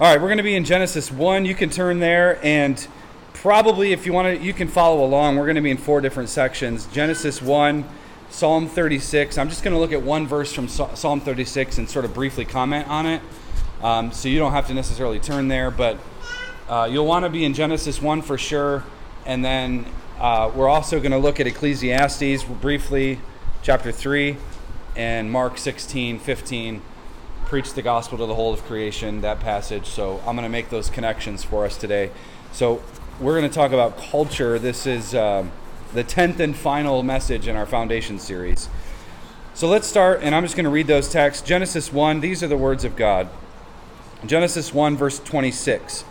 All right, we're going to be in Genesis 1. You can turn there, and probably if you want to, you can follow along. We're going to be in four different sections Genesis 1, Psalm 36. I'm just going to look at one verse from Psalm 36 and sort of briefly comment on it. Um, so you don't have to necessarily turn there, but uh, you'll want to be in Genesis 1 for sure. And then uh, we're also going to look at Ecclesiastes briefly, chapter 3, and Mark 16, 15 preach the gospel to the whole of creation, that passage. So I'm going to make those connections for us today. So we're going to talk about culture. This is uh, the 10th and final message in our foundation series. So let's start, and I'm just going to read those texts. Genesis 1, these are the words of God. Genesis 1, verse 26.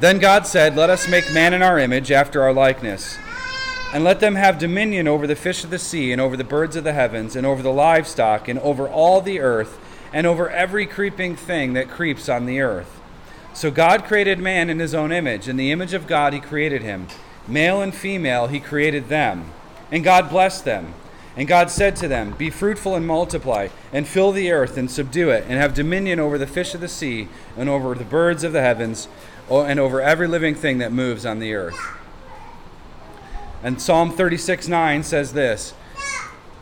Then God said, Let us make man in our image, after our likeness, and let them have dominion over the fish of the sea, and over the birds of the heavens, and over the livestock, and over all the earth and over every creeping thing that creeps on the earth. So God created man in his own image. In the image of God, he created him. Male and female, he created them. And God blessed them. And God said to them, Be fruitful and multiply, and fill the earth and subdue it, and have dominion over the fish of the sea, and over the birds of the heavens, and over every living thing that moves on the earth. And Psalm 36 9 says this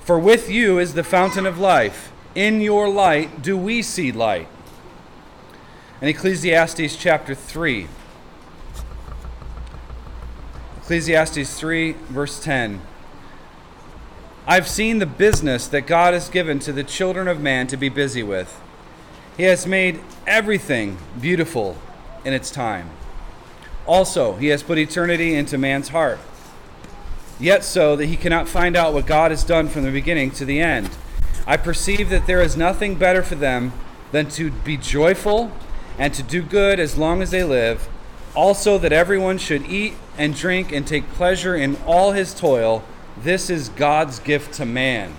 For with you is the fountain of life. In your light do we see light. And Ecclesiastes chapter 3. Ecclesiastes 3, verse 10. I've seen the business that God has given to the children of man to be busy with. He has made everything beautiful in its time. Also, He has put eternity into man's heart, yet so that he cannot find out what God has done from the beginning to the end. I perceive that there is nothing better for them than to be joyful and to do good as long as they live. Also, that everyone should eat and drink and take pleasure in all his toil. This is God's gift to man.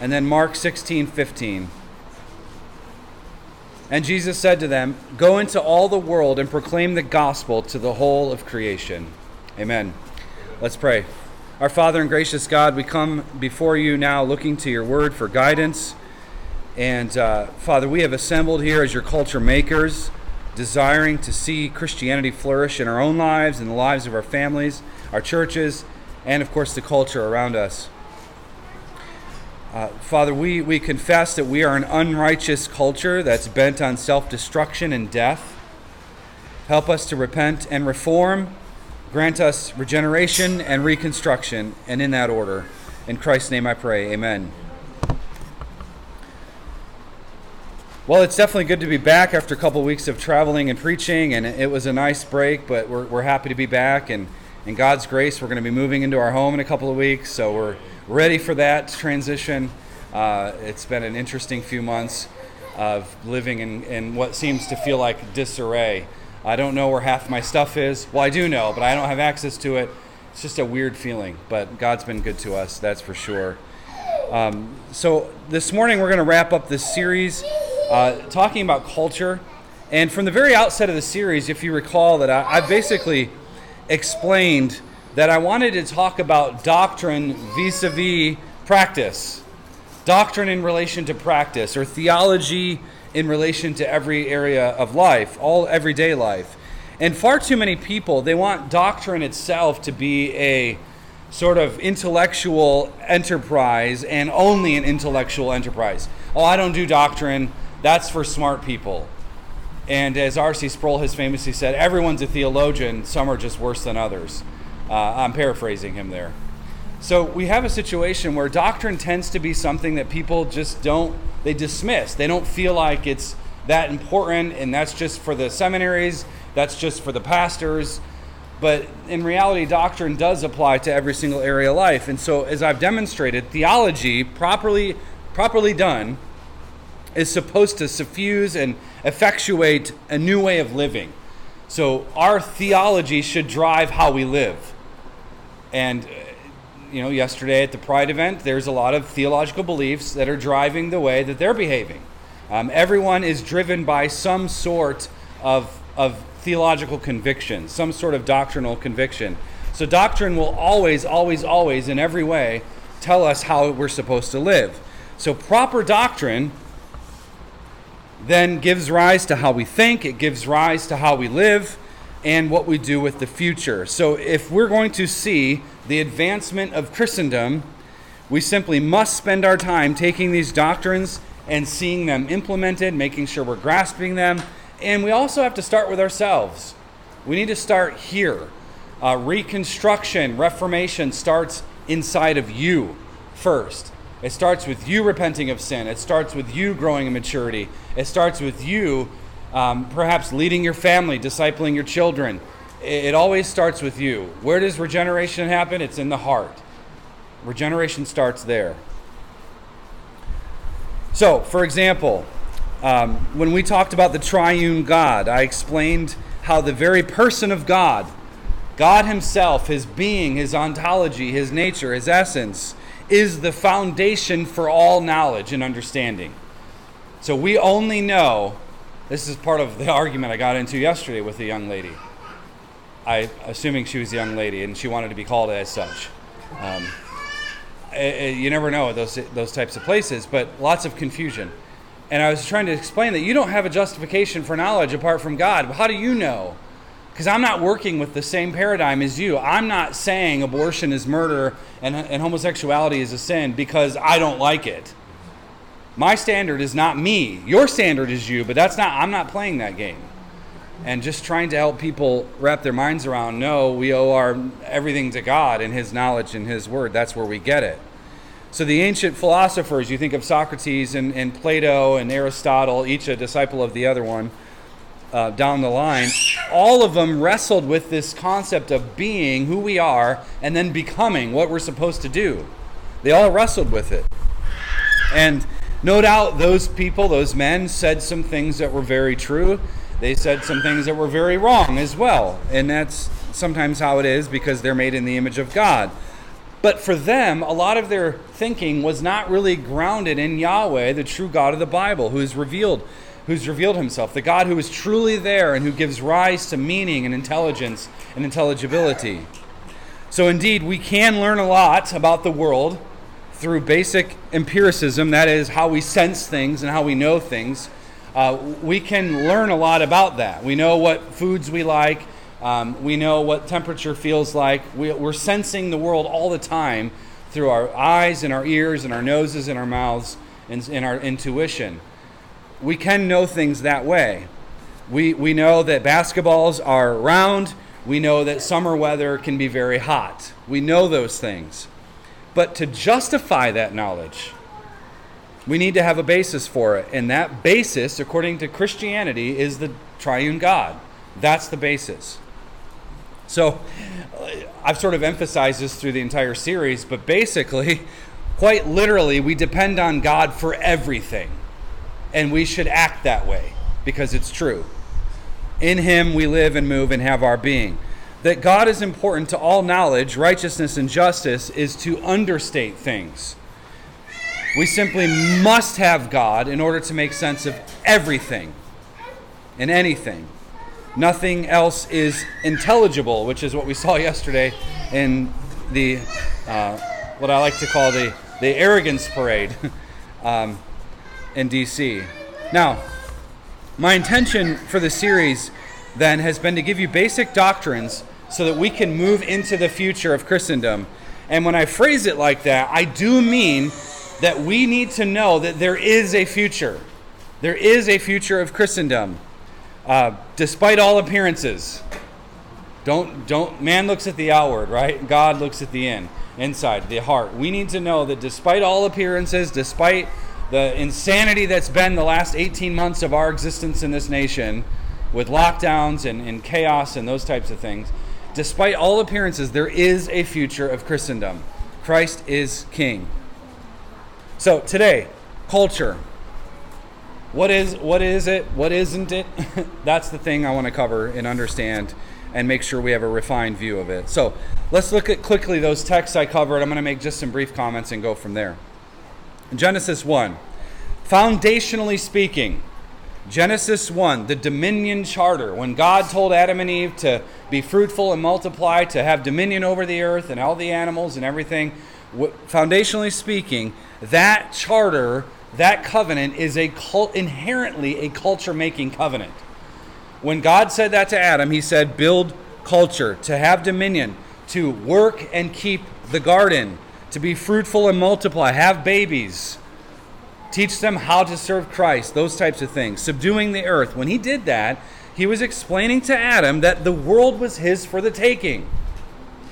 And then Mark 16 15. And Jesus said to them, Go into all the world and proclaim the gospel to the whole of creation. Amen. Let's pray. Our Father and gracious God, we come before you now looking to your word for guidance. And uh, Father, we have assembled here as your culture makers, desiring to see Christianity flourish in our own lives, in the lives of our families, our churches, and of course the culture around us. Uh, Father, we, we confess that we are an unrighteous culture that's bent on self destruction and death. Help us to repent and reform Grant us regeneration and reconstruction, and in that order. In Christ's name I pray. Amen. Well, it's definitely good to be back after a couple of weeks of traveling and preaching, and it was a nice break, but we're, we're happy to be back. And in God's grace, we're going to be moving into our home in a couple of weeks, so we're ready for that transition. Uh, it's been an interesting few months of living in, in what seems to feel like disarray. I don't know where half my stuff is. Well, I do know, but I don't have access to it. It's just a weird feeling, but God's been good to us, that's for sure. Um, so, this morning we're going to wrap up this series uh, talking about culture. And from the very outset of the series, if you recall, that I, I basically explained that I wanted to talk about doctrine vis a vis practice, doctrine in relation to practice, or theology in relation to every area of life, all everyday life. And far too many people, they want doctrine itself to be a sort of intellectual enterprise and only an intellectual enterprise. Oh, I don't do doctrine, that's for smart people. And as R.C. Sproul has famously said, everyone's a theologian, some are just worse than others. Uh, I'm paraphrasing him there. So we have a situation where doctrine tends to be something that people just don't they dismiss. They don't feel like it's that important and that's just for the seminaries, that's just for the pastors. But in reality, doctrine does apply to every single area of life. And so as I've demonstrated, theology properly properly done is supposed to suffuse and effectuate a new way of living. So our theology should drive how we live. And you know, yesterday at the Pride event, there's a lot of theological beliefs that are driving the way that they're behaving. Um, everyone is driven by some sort of, of theological conviction, some sort of doctrinal conviction. So, doctrine will always, always, always, in every way, tell us how we're supposed to live. So, proper doctrine then gives rise to how we think, it gives rise to how we live, and what we do with the future. So, if we're going to see the advancement of Christendom, we simply must spend our time taking these doctrines and seeing them implemented, making sure we're grasping them. And we also have to start with ourselves. We need to start here. Uh, reconstruction, reformation starts inside of you first. It starts with you repenting of sin. It starts with you growing in maturity. It starts with you um, perhaps leading your family, discipling your children. It, always starts with you. Where does regeneration happen? It's in the heart. Regeneration starts there. So, for example, um, when we talked about the triune God, I explained how the very person of God, God Himself, His being, His ontology, His nature, His essence, is the foundation for all knowledge and understanding. So we only know, this is part of the argument I got into yesterday with a young lady. I, assuming she was a young lady and she wanted to be called as such. Um, it, it, you never know those those types of places, but lots of confusion. And I was trying to explain that you don't have a justification for knowledge apart from God. How do you know? because I'm not working with the same paradigm as you. I'm not saying abortion is murder and, and homosexuality is a sin because I don't like it. My standard is not me. Your standard is you, but that's not, I'm not playing that game. And just trying to help people wrap their minds around no, we owe our everything to God and His knowledge and His word. That's where we get it. So the ancient philosophers, you think of Socrates and, and Plato and Aristotle, each a disciple of the other one uh, down the line, all of them wrestled with this concept of being who we are and then becoming what we're supposed to do. They all wrestled with it. And no doubt those people, those men, said some things that were very true. They said some things that were very wrong as well. And that's sometimes how it is because they're made in the image of God. But for them, a lot of their thinking was not really grounded in Yahweh, the true God of the Bible, who is revealed who's revealed himself, the God who is truly there and who gives rise to meaning and intelligence and intelligibility. So, indeed, we can learn a lot about the world through basic empiricism, that is, how we sense things and how we know things. Uh, we can learn a lot about that. We know what foods we like, um, we know what temperature feels like. We, we're sensing the world all the time through our eyes and our ears and our noses and our mouths and, and our intuition we can know things that way. We, we know that basketballs are round. We know that summer weather can be very hot. We know those things. But to justify that knowledge, we need to have a basis for it. And that basis, according to Christianity, is the triune God. That's the basis. So uh, I've sort of emphasized this through the entire series, but basically, quite literally, we depend on God for everything and we should act that way because it's true. In Him we live and move and have our being. That God is important to all knowledge, righteousness, and justice is to understate things. We simply must have God in order to make sense of everything and anything. Nothing else is intelligible, which is what we saw yesterday in the uh, what I like to call the the arrogance parade. um, in DC. Now, my intention for the series then has been to give you basic doctrines so that we can move into the future of Christendom. And when I phrase it like that, I do mean that we need to know that there is a future. There is a future of Christendom, uh, despite all appearances. Don't don't man looks at the outward, right? God looks at the in, inside, the heart. We need to know that despite all appearances, despite the insanity that's been the last 18 months of our existence in this nation with lockdowns and, and chaos and those types of things, despite all appearances, there is a future of Christendom. Christ is King. So today, culture. What is what is it? What isn't it? That's the thing I want to cover and understand and make sure we have a refined view of it. So let's look at quickly those texts I covered. I'm going to make just some brief comments and go from there. Genesis 1. Foundationally speaking, Genesis 1, the dominion charter, when God told Adam and Eve to be fruitful and multiply, to have dominion over the earth and all the animals and everything, foundationally speaking, that charter that covenant is a cult, inherently a culture making covenant. When God said that to Adam, he said, build culture, to have dominion, to work and keep the garden, to be fruitful and multiply, have babies, teach them how to serve Christ, those types of things, subduing the earth. When he did that, he was explaining to Adam that the world was his for the taking.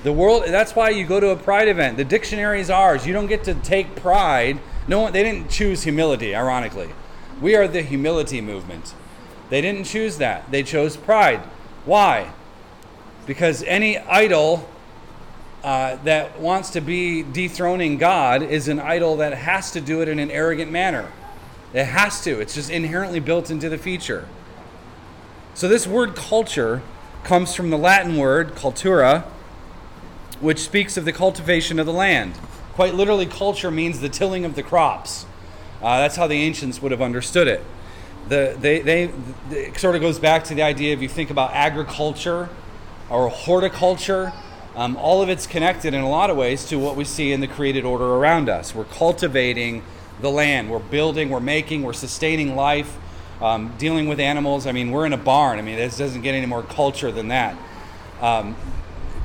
The world that's why you go to a pride event. The dictionary is ours. You don't get to take pride. No one they didn't choose humility, ironically. We are the humility movement. They didn't choose that. They chose pride. Why? Because any idol uh, that wants to be dethroning God is an idol that has to do it in an arrogant manner. It has to. It's just inherently built into the feature. So this word culture comes from the Latin word cultura, which speaks of the cultivation of the land. Quite literally, culture means the tilling of the crops. Uh, that's how the ancients would have understood it. The, they, they, it sort of goes back to the idea if you think about agriculture or horticulture, um, all of it's connected in a lot of ways to what we see in the created order around us. We're cultivating the land, we're building, we're making, we're sustaining life, um, dealing with animals. I mean, we're in a barn. I mean, this doesn't get any more culture than that. Um,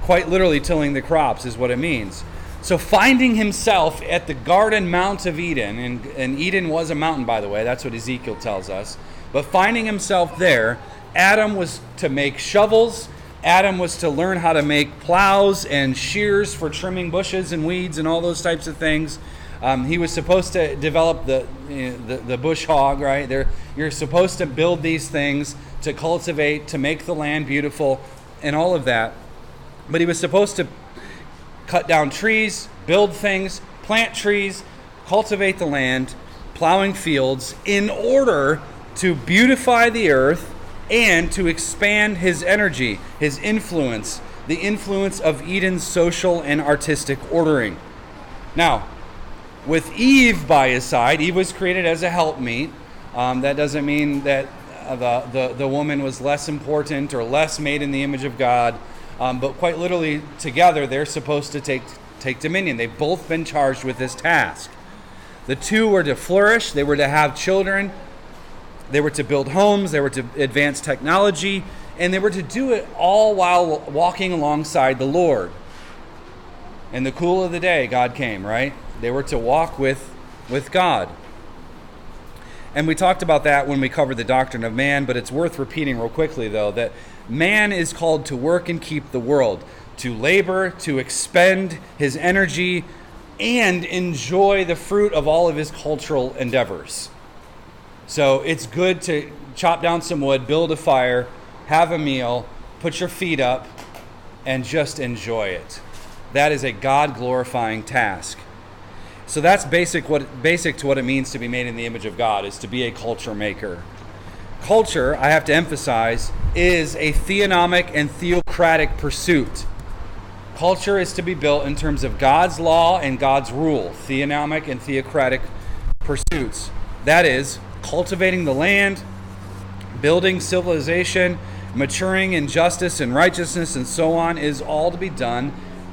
quite literally, tilling the crops is what it means. So, finding himself at the Garden Mount of Eden, and, and Eden was a mountain, by the way, that's what Ezekiel tells us. But finding himself there, Adam was to make shovels Adam was to learn how to make plows and shears for trimming bushes and weeds and all those types of things. Um, he was supposed to develop the, you know, the, the bush hog, right? There, you're supposed to build these things to cultivate, to make the land beautiful, and all of that. But he was supposed to cut down trees, build things, plant trees, cultivate the land, plowing fields, in order to beautify the earth and to expand his energy, his influence, the influence of Eden's social and artistic ordering. Now, with Eve by his side, Eve was created as a helpmeet. Um, that doesn't mean that uh, the, the, the woman was less important or less made in the image of God, um, but quite literally, together, they're supposed to take, take dominion. They've both been charged with this task. The two were to flourish, they were to have children, they were to build homes, they were to advance technology, and they were to do it all while walking alongside the Lord. In the cool of the day, God came, right? They were to walk with, with God. And we talked about that when we covered the doctrine of man, but it's worth repeating real quickly, though, that man is called to work and keep the world, to labor, to expend his energy, and enjoy the fruit of all of his cultural endeavors. So it's good to chop down some wood, build a fire, have a meal, put your feet up, and just enjoy it. That is a God glorifying task. So that's basic what basic to what it means to be made in the image of God is to be a culture maker. Culture, I have to emphasize, is a theonomic and theocratic pursuit. Culture is to be built in terms of God's law and God's rule, theonomic and theocratic pursuits. That is, cultivating the land, building civilization, maturing in justice and righteousness, and so on, is all to be done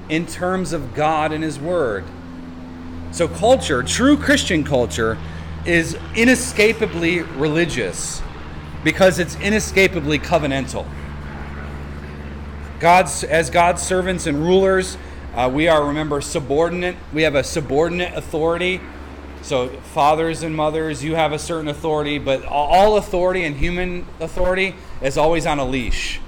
in terms of God and His Word. So, culture, true Christian culture, is inescapably religious because it's inescapably covenantal. God's, as God's servants and rulers, uh, we are, remember, subordinate. We have a subordinate authority so, fathers and mothers, you have a certain authority, but all authority and human authority is always on a leash.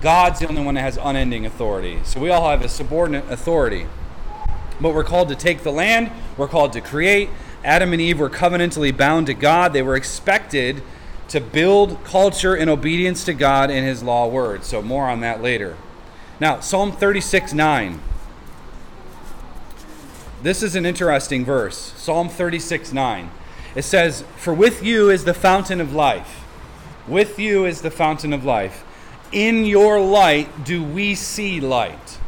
God's the only one that has unending authority. So, we all have a subordinate authority. But we're called to take the land, we're called to create. Adam and Eve were covenantally bound to God. They were expected to build culture in obedience to God and His law word. So, more on that later. Now, Psalm 36 9. This is an interesting verse Psalm 36 9. It says, For with you is the fountain of life. With you is the fountain of life. In your light do we see light.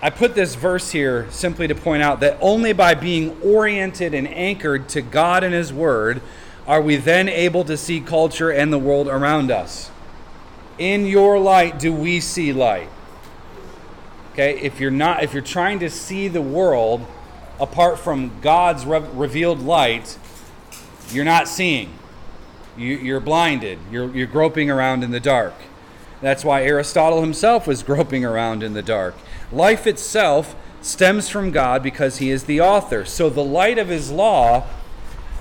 I put this verse here simply to point out that only by being oriented and anchored to God and His Word are we then able to see culture and the world around us. In your light do we see light. Okay, if you're not if you're trying to see the world apart from God's re- revealed light, you're not seeing. You, are blinded. You're, you're groping around in the dark. That's why Aristotle himself was groping around in the dark. Life itself stems from God because he is the author. So the light of his law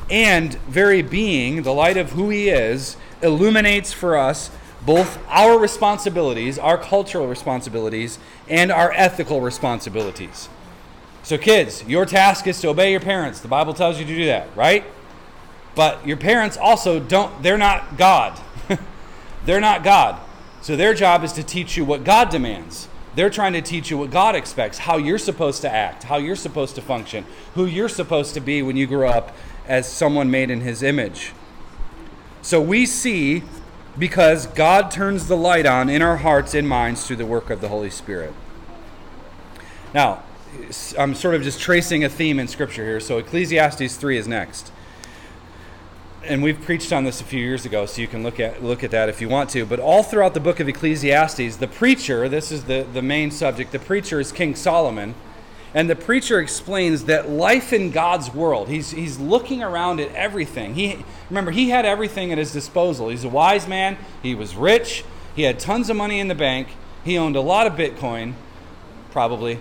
and very being, the light of who he is, illuminates for us both our responsibilities, our cultural responsibilities, and our ethical responsibilities. So, kids, your task is to obey your parents. The Bible tells you to do that, right? But your parents also don't, they're not God. they're not God. So, their job is to teach you what God demands. They're trying to teach you what God expects, how you're supposed to act, how you're supposed to function, who you're supposed to be when you grow up as someone made in His image. So we see because God turns the light on in our hearts and minds through the work of the Holy Spirit. Now, I'm sort of just tracing a theme in Scripture here. So Ecclesiastes 3 is next and we've preached on this a few years ago, so you can look at look at that if you want to. But all throughout the book of Ecclesiastes, the preacher, this is the, the main subject, the preacher is King Solomon. And the preacher explains that life in God's world, he's, he's looking around at everything. He, remember, he had everything at his disposal. He's a wise man, he was rich, he had tons of money in the bank, he owned a lot of Bitcoin, probably,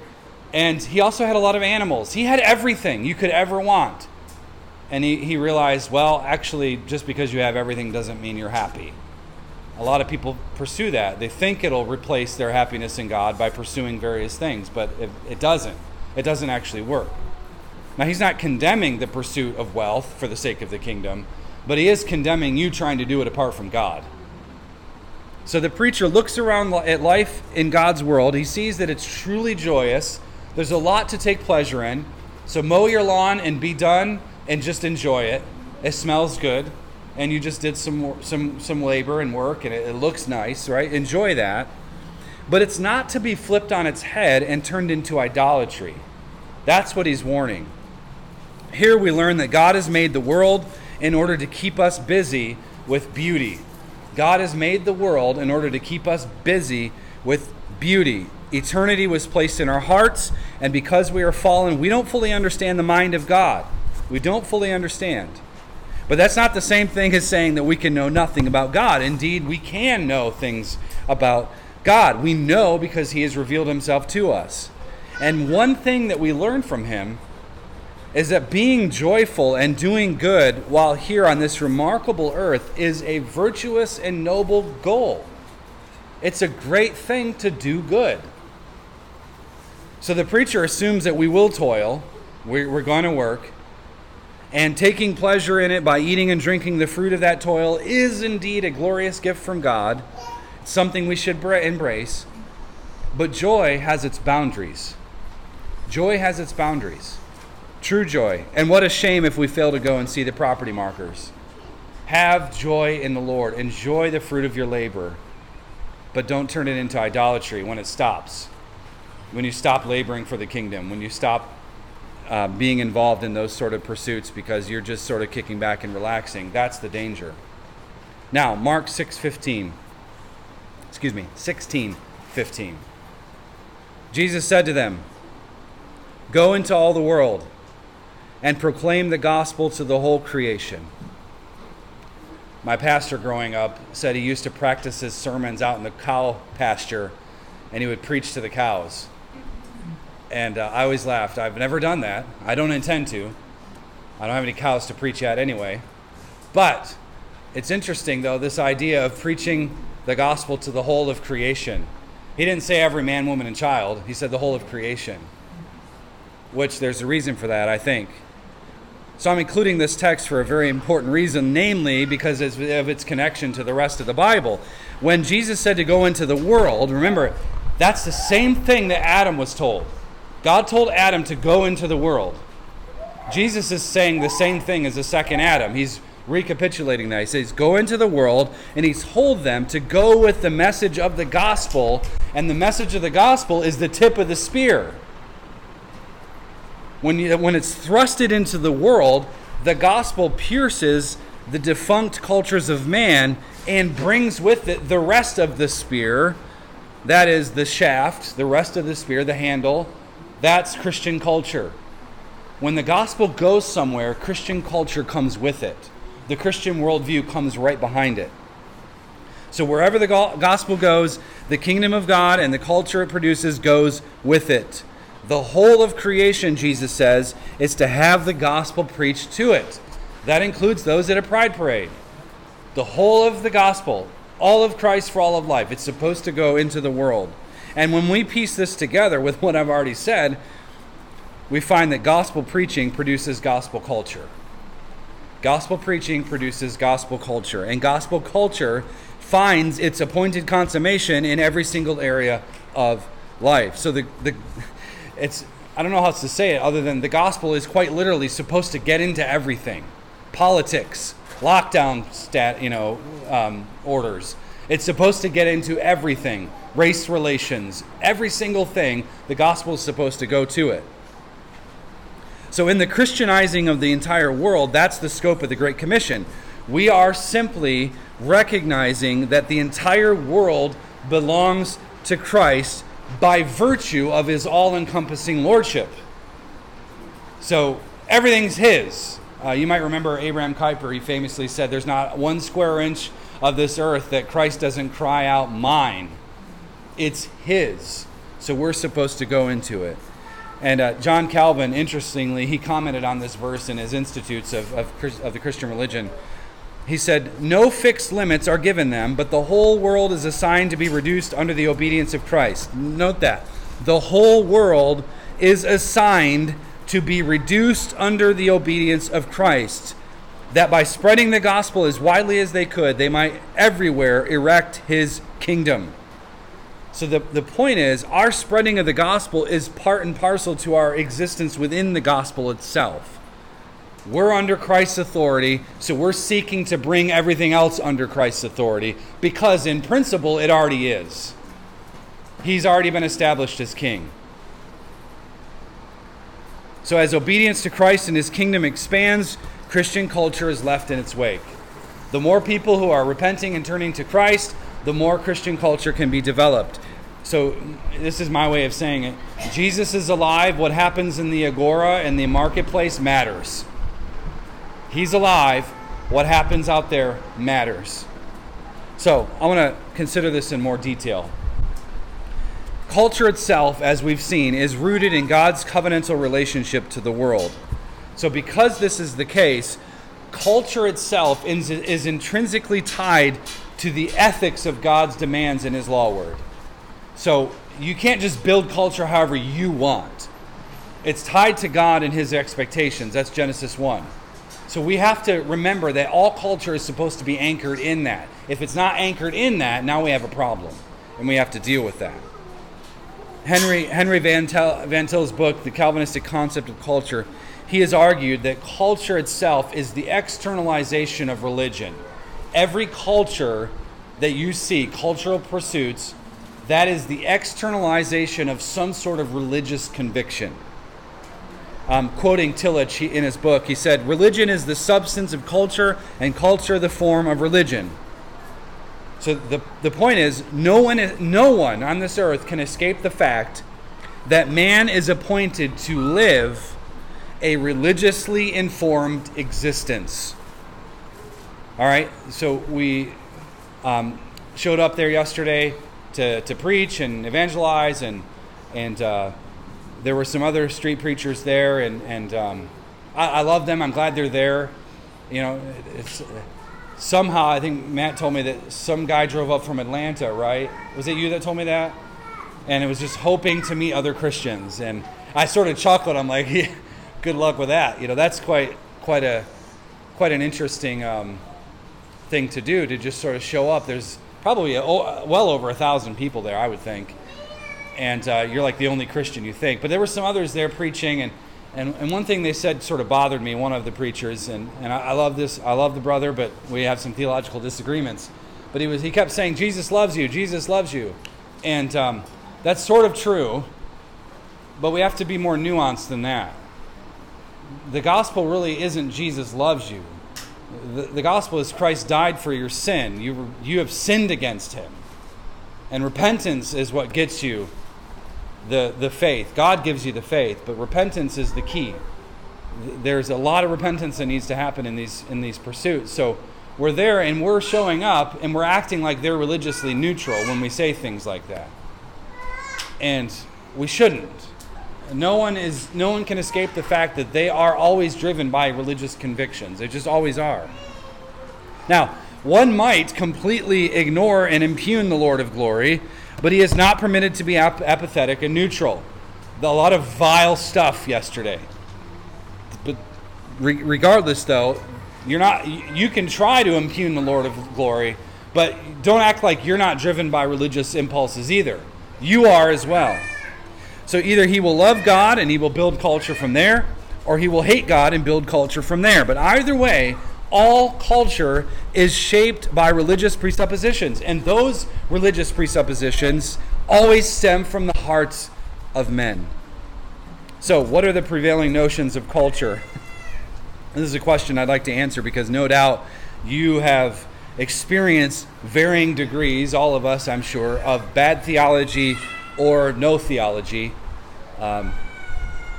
and he also had a lot of animals. He had everything you could ever want. And he, he realized, well, actually, just because you have everything doesn't mean you're happy. A lot of people pursue that. They think it'll replace their happiness in God by pursuing various things, but it, it doesn't. It doesn't actually work. Now, he's not condemning the pursuit of wealth for the sake of the kingdom, but he is condemning you trying to do it apart from God. So the preacher looks around at life in God's world. He sees that it's truly joyous. There's a lot to take pleasure in. So mow your lawn and be done and just enjoy it. It smells good, and you just did some some some labor and work, and it, it looks nice, right? Enjoy that. But it's not to be flipped on its head and turned into idolatry. That's what he's warning. Here we learn that God has made the world in order to keep us busy with beauty. God has made the world in order to keep us busy with beauty. Eternity was placed in our hearts, and because we are fallen, we don't fully understand the mind of God. We don't fully understand. But that's not the same thing as saying that we can know nothing about God. Indeed, we can know things about God. We know because He has revealed Himself to us. And one thing that we learn from Him is that being joyful and doing good while here on this remarkable earth is a virtuous and noble goal. It's a great thing to do good. So the preacher assumes that we will toil, we're, going to work, and taking pleasure in it by eating and drinking the fruit of that toil is indeed a glorious gift from God. Something we should embrace. But joy has its boundaries. Joy has its boundaries. True joy. And what a shame if we fail to go and see the property markers. Have joy in the Lord. Enjoy the fruit of your labor. But don't turn it into idolatry when it stops. When you stop laboring for the kingdom, when you stop uh, being involved in those sort of pursuits because you're just sort of kicking back and relaxing. That's the danger. Now, Mark 6:15. Excuse me, 16:15. Jesus said to them, "Go into all the world and proclaim the gospel to the whole creation." My pastor growing up said he used to practice his sermons out in the cow pasture and he would preach to the cows. And uh, I always laughed. I've never done that. I don't intend to. I don't have any cows to preach at anyway. But it's interesting, though, this idea of preaching the gospel to the whole of creation. He didn't say every man, woman, and child, he said the whole of creation, which there's a reason for that, I think. So I'm including this text for a very important reason, namely because of its connection to the rest of the Bible. When Jesus said to go into the world, remember, that's the same thing that Adam was told. God told Adam to go into the world. Jesus is saying the same thing as the second Adam. He's recapitulating that. He says, Go into the world, and he's told them to go with the message of the gospel, and the message of the gospel is the tip of the spear. When, you, when it's thrusted into the world, the gospel pierces the defunct cultures of man and brings with it the rest of the spear that is, the shaft, the rest of the spear, the handle, that's Christian culture. When the gospel goes somewhere, Christian culture comes with it. The Christian worldview comes right behind it. So wherever the gospel goes, the kingdom of God and the culture it produces goes with it. The whole of creation, Jesus says, is to have the gospel preached to it. That includes those at a pride parade. The whole of the gospel, all of Christ for all of life, it's supposed to go into the world. And when we piece this together with what I've already said, we find that gospel preaching produces gospel culture. Gospel preaching produces gospel culture, and gospel culture finds its appointed consummation in every single area of life. So the, the it's I don't know how else to say it other than the gospel is quite literally supposed to get into everything. Politics, lockdown stat, you know, um, orders. It's supposed to get into everything. Race relations, every single thing, the gospel is supposed to go to it. So, in the Christianizing of the entire world, that's the scope of the Great Commission. We are simply recognizing that the entire world belongs to Christ by virtue of his all encompassing lordship. So everything's his. Uh, you might remember Abraham Kuyper, he famously said, There's not one square inch of this earth that Christ doesn't cry out, Mine. It's his. So we're supposed to go into it. And uh, John Calvin, interestingly, he commented on this verse in his Institutes of, of, of the Christian religion. He said, No fixed limits are given them, but the whole world is assigned to be reduced under the obedience of Christ. Note that. The whole world is assigned to be reduced under the obedience of Christ, that by spreading the gospel as widely as they could, they might everywhere erect his kingdom. So the, the point is, our spreading of the gospel is part and parcel to our existence within the gospel itself. We're under Christ's authority, so we're seeking to bring everything else under Christ's authority because, in principle, it already is. He's already been established as king. So, as obedience to Christ and his kingdom expands, Christian culture is left in its wake. The more people who are repenting and turning to Christ, the more Christian culture can be developed. So, this is my way of saying it Jesus is alive. What happens in the agora and the marketplace matters. He's alive. What happens out there matters. So, I want to consider this in more detail. Culture itself, as we've seen, is rooted in God's covenantal relationship to the world. So, because this is the case, culture itself is, is intrinsically tied to the ethics of God's demands in His law word. So, you can't just build culture however you want. It's tied to God and His expectations. That's Genesis 1. So we have to remember that all culture is supposed to be anchored in that. If it's not anchored in that, now we have a problem, and we have to deal with that. Henry, Henry Van, Til, Van Til's book, The Calvinistic Concept of Culture, he has argued that culture itself is the externalization of religion. Every culture that you see, cultural pursuits, that is the externalization of some sort of religious conviction um, quoting Tillich in his book, he said, Religion is the substance of culture, and culture the form of religion. So the, the point is, no one, no one on this earth can escape the fact that man is appointed to live a religiously informed existence. All right, so we um, showed up there yesterday to, to preach and evangelize and, and uh, there were some other street preachers there, and and um, I, I, love them. I'm glad they're there. You know, it's somehow I think Matt told me that some guy drove up from Atlanta. Right? Was it you that told me that? And it was just hoping to meet other Christians, and I sort of chuckled. I'm like, yeah, good luck with that. You know, that's quite quite a quite an interesting um, thing to do to just sort of show up. There's probably a, well over a thousand people there, I would think and uh, you're like the only Christian you think. But there were some others there preaching, and, and, and one thing they said sort of bothered me, one of the preachers, and, and I, I love this, I love the brother, but we have some theological disagreements. But he, was, he kept saying, Jesus loves you, Jesus loves you. And um, that's sort of true, but we have to be more nuanced than that. The gospel really isn't Jesus loves you. The, the gospel is Christ died for your sin. You, you have sinned against him. And repentance is what gets you the, the faith. God gives you the faith, but repentance is the key. there's a lot of repentance that needs to happen in these in these pursuits. So we're there and we're showing up and we're acting like they're religiously neutral when we say things like that. And we shouldn't. No one is no one can escape the fact that they are always driven by religious convictions. They just always are. Now, one might completely ignore and impugn the Lord of glory, but he is not permitted to be ap- apathetic and neutral. A lot of vile stuff yesterday. But re- regardless, though, you're not. You can try to impugn the Lord of glory, but don't act like you're not driven by religious impulses either. You are as well. So either he will love God and he will build culture from there, or he will hate God and build culture from there. But either way, all culture is shaped by religious presuppositions, and those religious presuppositions always stem from the hearts of men. So, what are the prevailing notions of culture? This is a question I'd like to answer because no doubt you have experienced varying degrees, all of us, I'm sure, of bad theology or no theology. Um,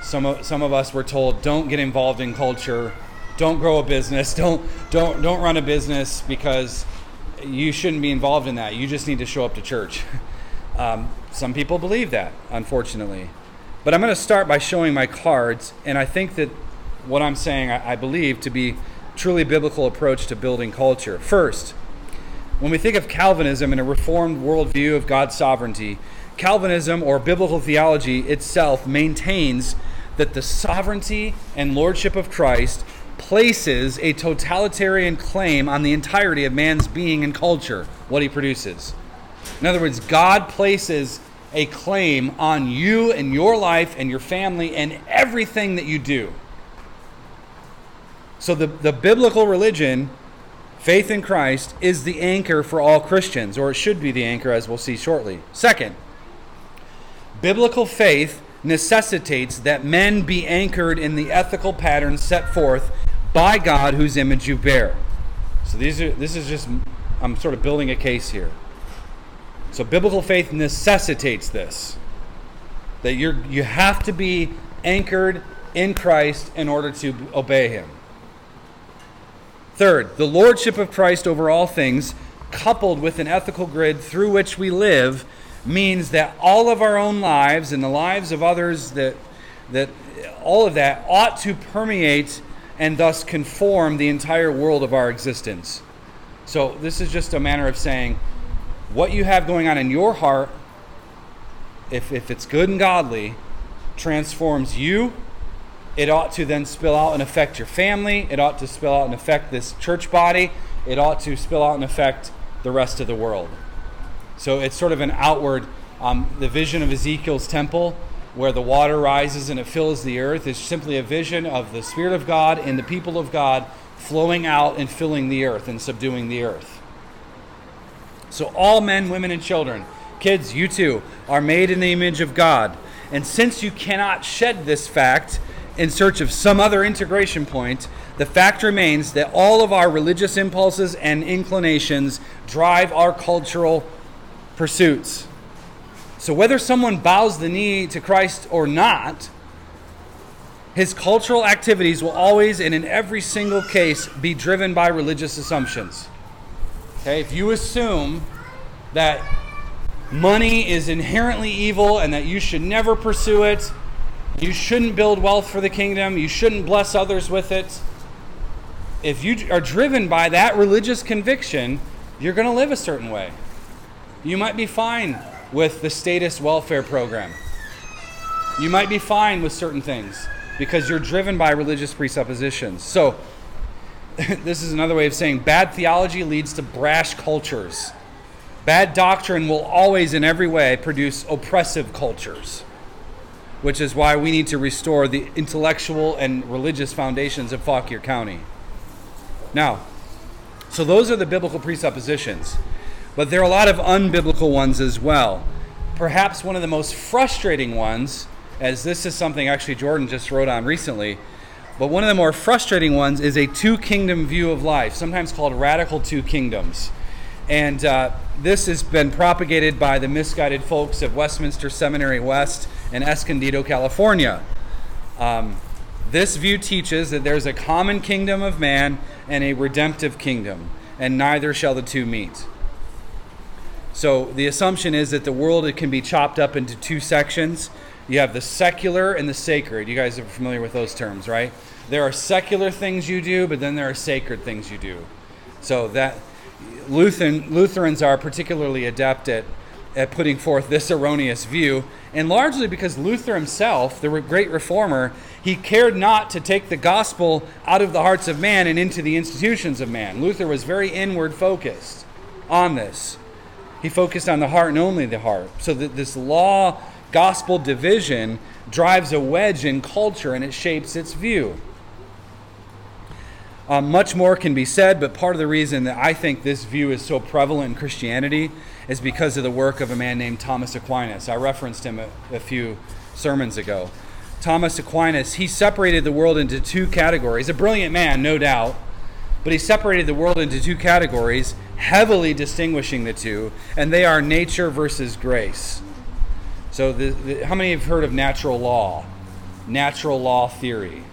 some of, some of us were told, don't get involved in culture, don't grow a business, don't, don't, don't run a business because you shouldn't be involved in that. You just need to show up to church. Um, some people believe that, unfortunately. But I'm going to start by showing my cards, and I think that what I'm saying, I, I believe to be truly biblical approach to building culture. First, when we think of Calvinism and a reformed worldview of God's sovereignty, Calvinism or biblical theology itself maintains that the sovereignty and lordship of Christ places a totalitarian claim on the entirety of man's being and culture, what he produces. In other words, God places a claim on you and your life and your family and everything that you do. So the, the biblical religion, faith in Christ, is the anchor for all Christians, or it should be the anchor, as we'll see shortly. Second, biblical faith necessitates that men be anchored in the ethical patterns set forth by God whose image you bear. So these are this is just I'm sort of building a case here. So biblical faith necessitates this. That you're you have to be anchored in Christ in order to obey him. Third, the lordship of Christ over all things, coupled with an ethical grid through which we live, means that all of our own lives and the lives of others that that all of that ought to permeate and thus conform the entire world of our existence. So this is just a manner of saying what you have going on in your heart, if, if it's good and godly, transforms you it ought to then spill out and affect your family. It ought to spill out and affect this church body. It ought to spill out and affect the rest of the world. So it's sort of an outward, um, the vision of Ezekiel's temple, where the water rises and it fills the earth, is simply a vision of the Spirit of God and the people of God flowing out and filling the earth and subduing the earth. So all men, women, and children, kids, you too, are made in the image of God. And since you cannot shed this fact, in search of some other integration point, the fact remains that all of our religious impulses and inclinations drive our cultural pursuits. So, whether someone bows the knee to Christ or not, his cultural activities will always and in every single case be driven by religious assumptions. Okay, if you assume that money is inherently evil and that you should never pursue it, you shouldn't build wealth for the kingdom. You shouldn't bless others with it. If you are driven by that religious conviction, you're going to live a certain way. You might be fine with the status welfare program. You might be fine with certain things because you're driven by religious presuppositions. So, this is another way of saying bad theology leads to brash cultures. Bad doctrine will always, in every way, produce oppressive cultures which is why we need to restore the intellectual and religious foundations of Fauquier County. Now, so those are the biblical presuppositions, but there are a lot of unbiblical ones as well. Perhaps one of the most frustrating ones, as this is something actually Jordan just wrote on recently, but one of the more frustrating ones is a two kingdom view of life, sometimes called radical two kingdoms. And uh, this has been propagated by the misguided folks of Westminster Seminary West in Escondido, California. Um, This view teaches that there's a common kingdom of man and a redemptive kingdom, and neither shall the two meet. So the assumption is that the world it can be chopped up into two sections. You have the secular and the sacred. You guys are familiar with those terms, right? There are secular things you do, but then there are sacred things you do. So that Lutheran, Lutherans are particularly adept at, at putting forth this erroneous view, and largely because Luther himself, the great reformer, he cared not to take the gospel out of the hearts of man and into the institutions of man. Luther was very inward focused on this. He focused on the heart and only the heart. So that this law gospel division drives a wedge in culture and it shapes its view. Um, much more can be said, but part of the reason that I think this view is so prevalent in Christianity is because of the work of a man named Thomas Aquinas. I referenced him a, a few sermons ago. Thomas Aquinas, he separated the world into two categories. A brilliant man, no doubt, but he separated the world into two categories, heavily distinguishing the two, and they are nature versus grace. So, the, the, how many have heard of natural law? Natural law theory.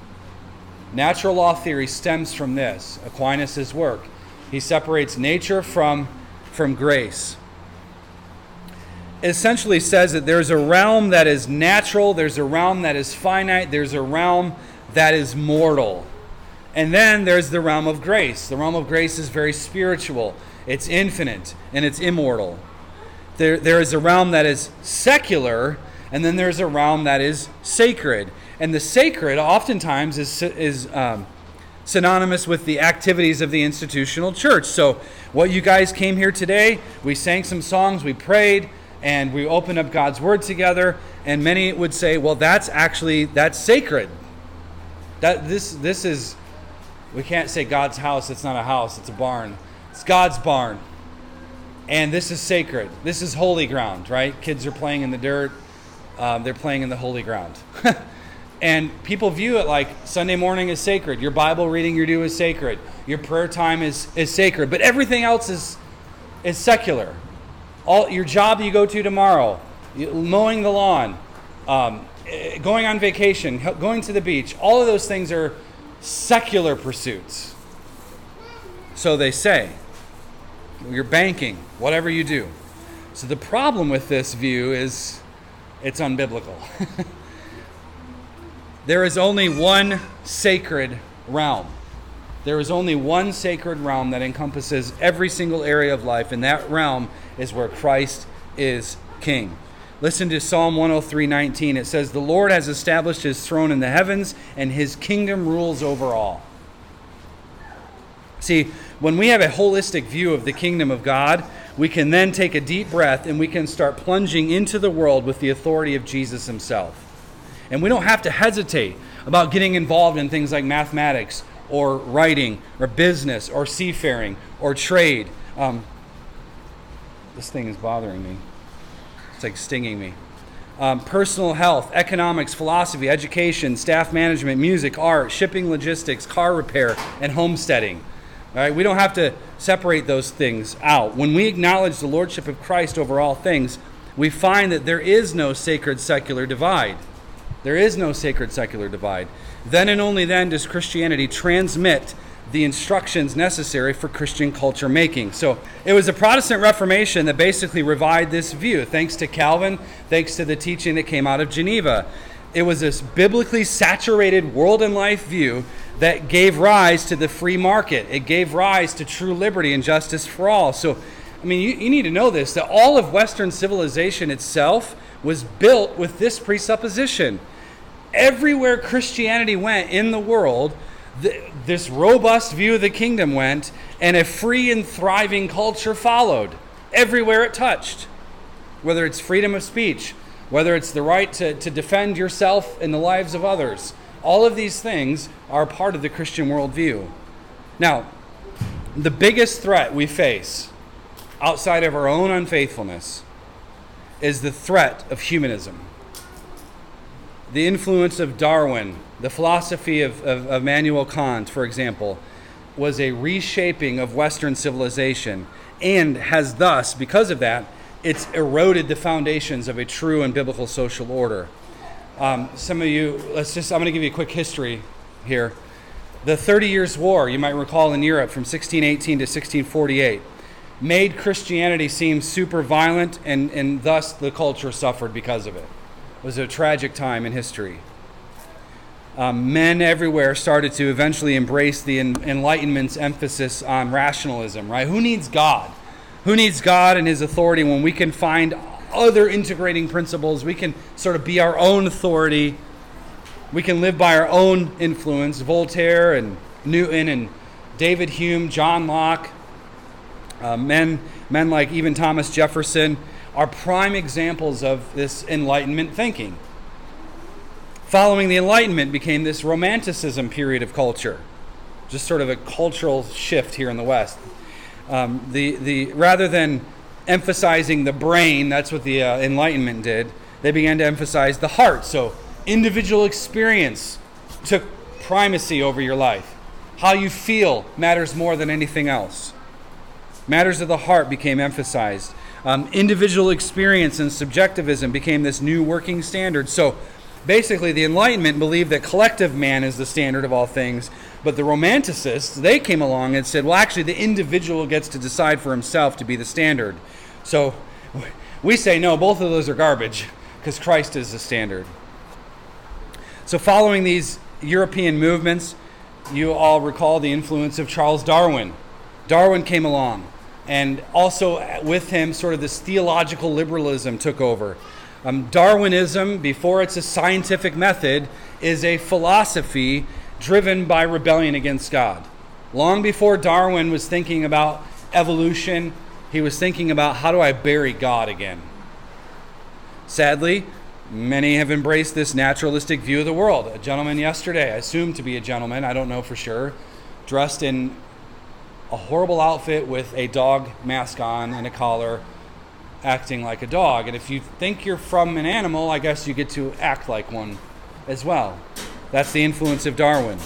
Natural law theory stems from this Aquinas' work. He separates nature from, from grace. Essentially says that there's a realm that is natural, there's a realm that is finite, there's a realm that is mortal. And then there's the realm of grace. The realm of grace is very spiritual, it's infinite, and it's immortal. There, there is a realm that is secular, and then there's a realm that is sacred. And the sacred oftentimes is, is um, synonymous with the activities of the institutional church. So, what you guys came here today, we sang some songs, we prayed, and we opened up God's word together. And many would say, well, that's actually that's sacred. That this this is we can't say God's house, it's not a house, it's a barn. It's God's barn. And this is sacred. This is holy ground, right? Kids are playing in the dirt. Um, they're playing in the holy ground. And people view it like Sunday morning is sacred. Your Bible reading you do is sacred. Your prayer time is, is sacred. But everything else is, is secular. All, your job you go to tomorrow, mowing the lawn, um, eh, going on vacation, going to the beach, all of those things are secular pursuits. So they say. You're banking, whatever you do. So the problem with this view is it's unbiblical. There is only one sacred realm. There is only one sacred realm that encompasses every single area of life, and that realm is where Christ is king. Listen to Psalm 103:19. It says, "The Lord has established his throne in the heavens, and his kingdom rules over all." See, when we have a holistic view of the kingdom of God, we can then take a deep breath and we can start plunging into the world with the authority of Jesus himself. And we don't have to hesitate about getting involved in things like mathematics or writing or business or seafaring or trade. Um, this thing is bothering me. It's like stinging me. Um, personal health, economics, philosophy, education, staff management, music, art, shipping, logistics, car repair, and homesteading. All right, we don't have to separate those things out. When we acknowledge the lordship of Christ over all things, we find that there is no sacred secular divide. There is no sacred secular divide. Then and only then does Christianity transmit the instructions necessary for Christian culture making. So it was the Protestant Reformation that basically revived this view, thanks to Calvin, thanks to the teaching that came out of Geneva. It was this biblically saturated world and life view that gave rise to the free market. It gave rise to true liberty and justice for all. So, I mean, you, you need to know this that all of Western civilization itself was built with this presupposition everywhere Christianity went in the world, the, this robust view of the kingdom went, and a free and thriving culture followed everywhere it touched. Whether it's freedom of speech, whether it's the right to, to defend yourself and the lives of others, all of these things are part of the Christian worldview. Now, the biggest threat we face outside of our own unfaithfulness is the threat of humanism the influence of Darwin, the philosophy of, of, of Immanuel Kant, for example, was a reshaping of Western civilization and has thus, because of that, it's eroded the foundations of a true and biblical social order. Um, some of you, let's just, I'm going to give you a quick history here. The Thirty Years' War, you might recall in Europe from 1618 to 1648, made Christianity seem super violent, and, and thus the culture suffered because of it. It was a tragic time in history. Um, men everywhere started to eventually embrace the Enlightenment's emphasis on rationalism, right? Who needs God? Who needs God and His authority when we can find other integrating principles? We can sort of be our own authority we can live by our own influence. Voltaire and Newton and David Hume, John Locke, uh, men, men like even Thomas Jefferson are prime examples of this Enlightenment thinking. Following the Enlightenment became this Romanticism period of culture, just sort of a cultural shift here in the West. Um, the, the, rather than emphasizing the brain, that's what the uh, Enlightenment did, they began to emphasize the heart. So individual experience took primacy over your life. How you feel matters more than anything else. Matters of the heart became emphasized. Um, individual experience and subjectivism became this new working standard. So basically, the Enlightenment believed that collective man is the standard of all things, but the Romanticists, they came along and said, well, actually, the individual gets to decide for himself to be the standard. So we say, no, both of those are garbage because Christ is the standard. So, following these European movements, you all recall the influence of Charles Darwin. Darwin came along, and also with him, sort of this theological liberalism took over. Um, Darwinism, before it's a scientific method, is a philosophy driven by rebellion against God. Long before Darwin was thinking about evolution, he was thinking about how do I bury God again. Sadly, Many have embraced this naturalistic view of the world. A gentleman yesterday, I assume to be a gentleman, I don't know for sure, dressed in a horrible outfit with a dog mask on and a collar, acting like a dog. And if you think you're from an animal, I guess you get to act like one as well. That's the influence of Darwin.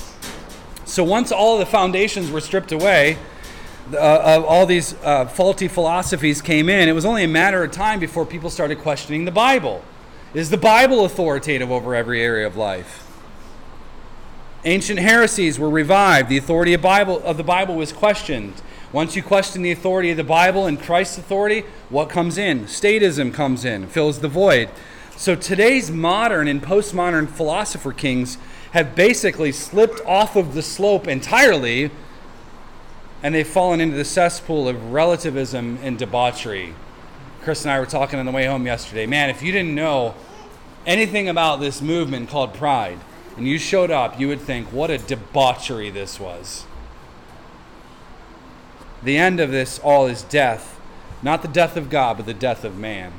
So once all the foundations were stripped away, uh, all these uh, faulty philosophies came in, it was only a matter of time before people started questioning the Bible. Is the Bible authoritative over every area of life? Ancient heresies were revived. The authority of, Bible, of the Bible was questioned. Once you question the authority of the Bible and Christ's authority, what comes in? Statism comes in, fills the void. So today's modern and postmodern philosopher kings have basically slipped off of the slope entirely and they've fallen into the cesspool of relativism and debauchery. Chris and I were talking on the way home yesterday. Man, if you didn't know anything about this movement called Pride, and you showed up, you would think, what a debauchery this was. The end of this all is death, not the death of God, but the death of man.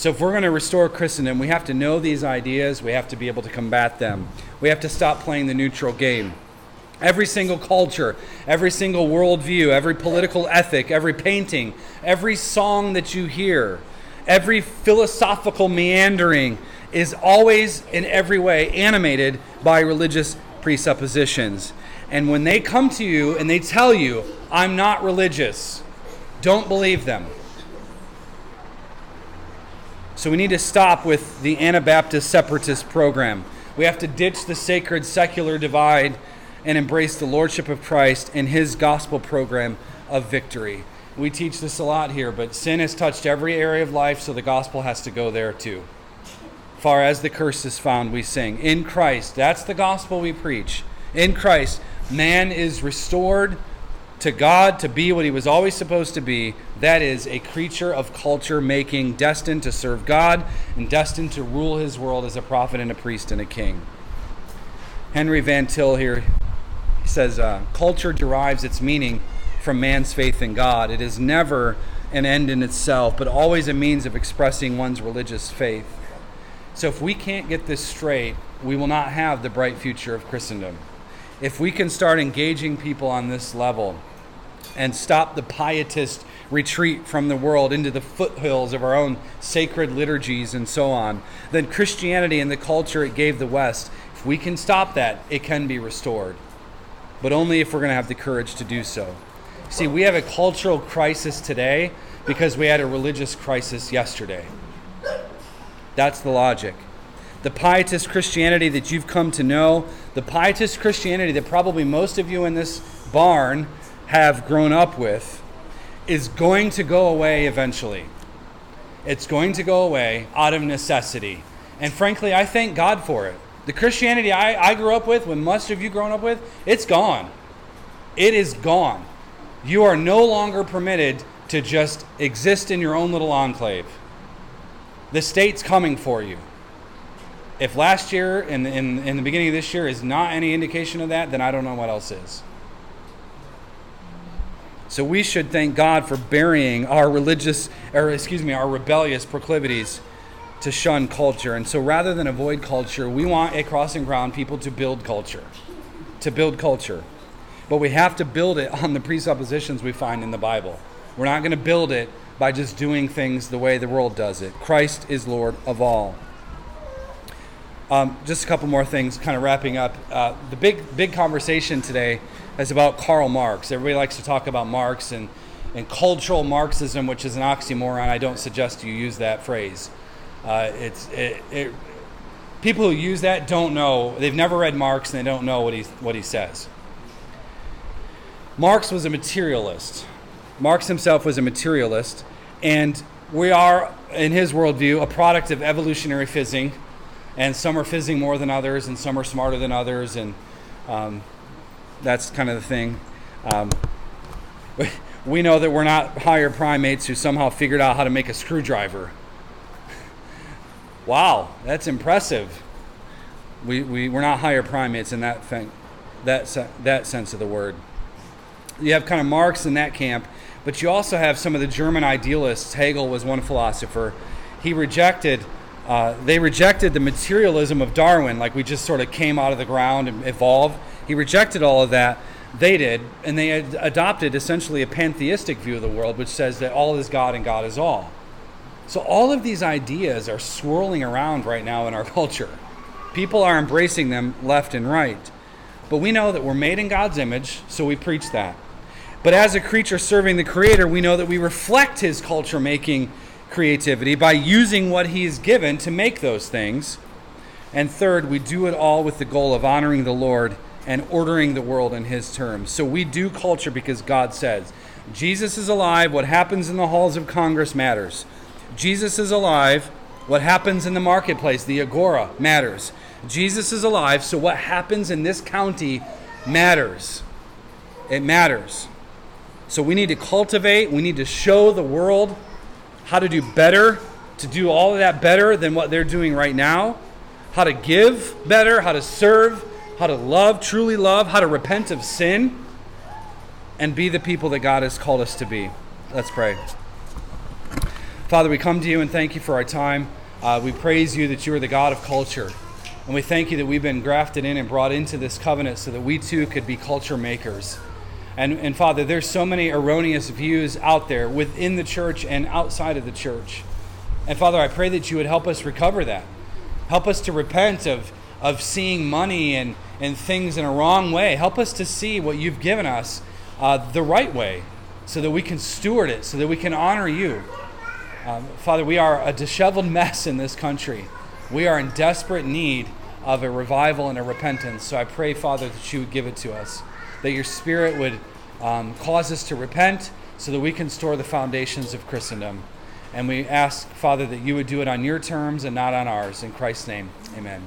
So, if we're going to restore Christendom, we have to know these ideas, we have to be able to combat them, we have to stop playing the neutral game. Every single culture, every single worldview, every political ethic, every painting, every song that you hear, every philosophical meandering is always in every way animated by religious presuppositions. And when they come to you and they tell you, I'm not religious, don't believe them. So we need to stop with the Anabaptist separatist program. We have to ditch the sacred secular divide and embrace the lordship of Christ and his gospel program of victory. We teach this a lot here, but sin has touched every area of life, so the gospel has to go there too. Far as the curse is found, we sing. In Christ, that's the gospel we preach. In Christ, man is restored to God to be what he was always supposed to be. That is, a creature of culture making, destined to serve God and destined to rule his world as a prophet and a priest and a king. Henry Van Til here says uh, culture derives its meaning from man's faith in God. It is never an end in itself, but always a means of expressing one's religious faith. So if we can't get this straight, we will not have the bright future of Christendom. If we can start engaging people on this level and stop the pietist retreat from the world into the foothills of our own sacred liturgies and so on, then Christianity and the culture it gave the West, if we can stop that, it can be restored. But only if we're going to have the courage to do so. See, we have a cultural crisis today because we had a religious crisis yesterday. That's the logic. the pietist Christianity that you've come to know, the pietist Christianity that probably most of you in this barn have grown up with, is going to go away eventually. It's going to go away out of necessity. And frankly, I thank God for it. The Christianity I, I grew up with, when most of you grown up with, it's gone. It is gone. You are no longer permitted to just exist in your own little enclave. The state's coming for you. If last year and in, in, in the beginning of this year is not any indication of that, then I don't know what else is. So we should thank God for burying our religious, or excuse me, our rebellious proclivities to shun culture. And so rather than avoid culture, we want a crossing ground people to build culture. To build culture. But we have to build it on the presuppositions we find in the Bible. We're not going to build it by just doing things the way the world does it. Christ is Lord of all. Um, just a couple more things, kind of wrapping up. Uh, the big, big conversation today is about Karl Marx. Everybody likes to talk about Marx and, and cultural Marxism, which is an oxymoron. I don't suggest you use that phrase. Uh, it's it, it, people who use that don't know. They've never read Marx and they don't know what he what he says. Marx was a materialist. Marx himself was a materialist, and we are, in his worldview, a product of evolutionary fizzing. And some are fizzing more than others, and some are smarter than others, and um, that's kind of the thing. Um, we know that we're not higher primates who somehow figured out how to make a screwdriver. wow, that's impressive. We, we, we're not higher primates in that, thing, that, that sense of the word. You have kind of Marx in that camp, but you also have some of the German idealists. Hegel was one philosopher. He rejected, uh, they rejected the materialism of Darwin, like we just sort of came out of the ground and evolved. He rejected all of that. They did, and they ad- adopted essentially a pantheistic view of the world, which says that all is God and God is all. So all of these ideas are swirling around right now in our culture. People are embracing them left and right. But we know that we're made in God's image, so we preach that. But as a creature serving the Creator, we know that we reflect His culture making creativity by using what He's given to make those things. And third, we do it all with the goal of honoring the Lord and ordering the world in His terms. So we do culture because God says, Jesus is alive. What happens in the halls of Congress matters. Jesus is alive. What happens in the marketplace, the agora, matters. Jesus is alive, so what happens in this county matters. It matters. So we need to cultivate, we need to show the world how to do better, to do all of that better than what they're doing right now, how to give better, how to serve, how to love, truly love, how to repent of sin, and be the people that God has called us to be. Let's pray. Father, we come to you and thank you for our time. Uh, we praise you that you are the God of culture. And we thank you that we've been grafted in and brought into this covenant so that we too could be culture makers. And, and Father, there's so many erroneous views out there within the church and outside of the church. And Father, I pray that you would help us recover that. Help us to repent of, of seeing money and, and things in a wrong way. Help us to see what you've given us uh, the right way so that we can steward it, so that we can honor you. Um, Father, we are a disheveled mess in this country. We are in desperate need of a revival and a repentance. So I pray, Father, that you would give it to us, that your Spirit would um, cause us to repent so that we can store the foundations of Christendom. And we ask, Father, that you would do it on your terms and not on ours. In Christ's name, amen.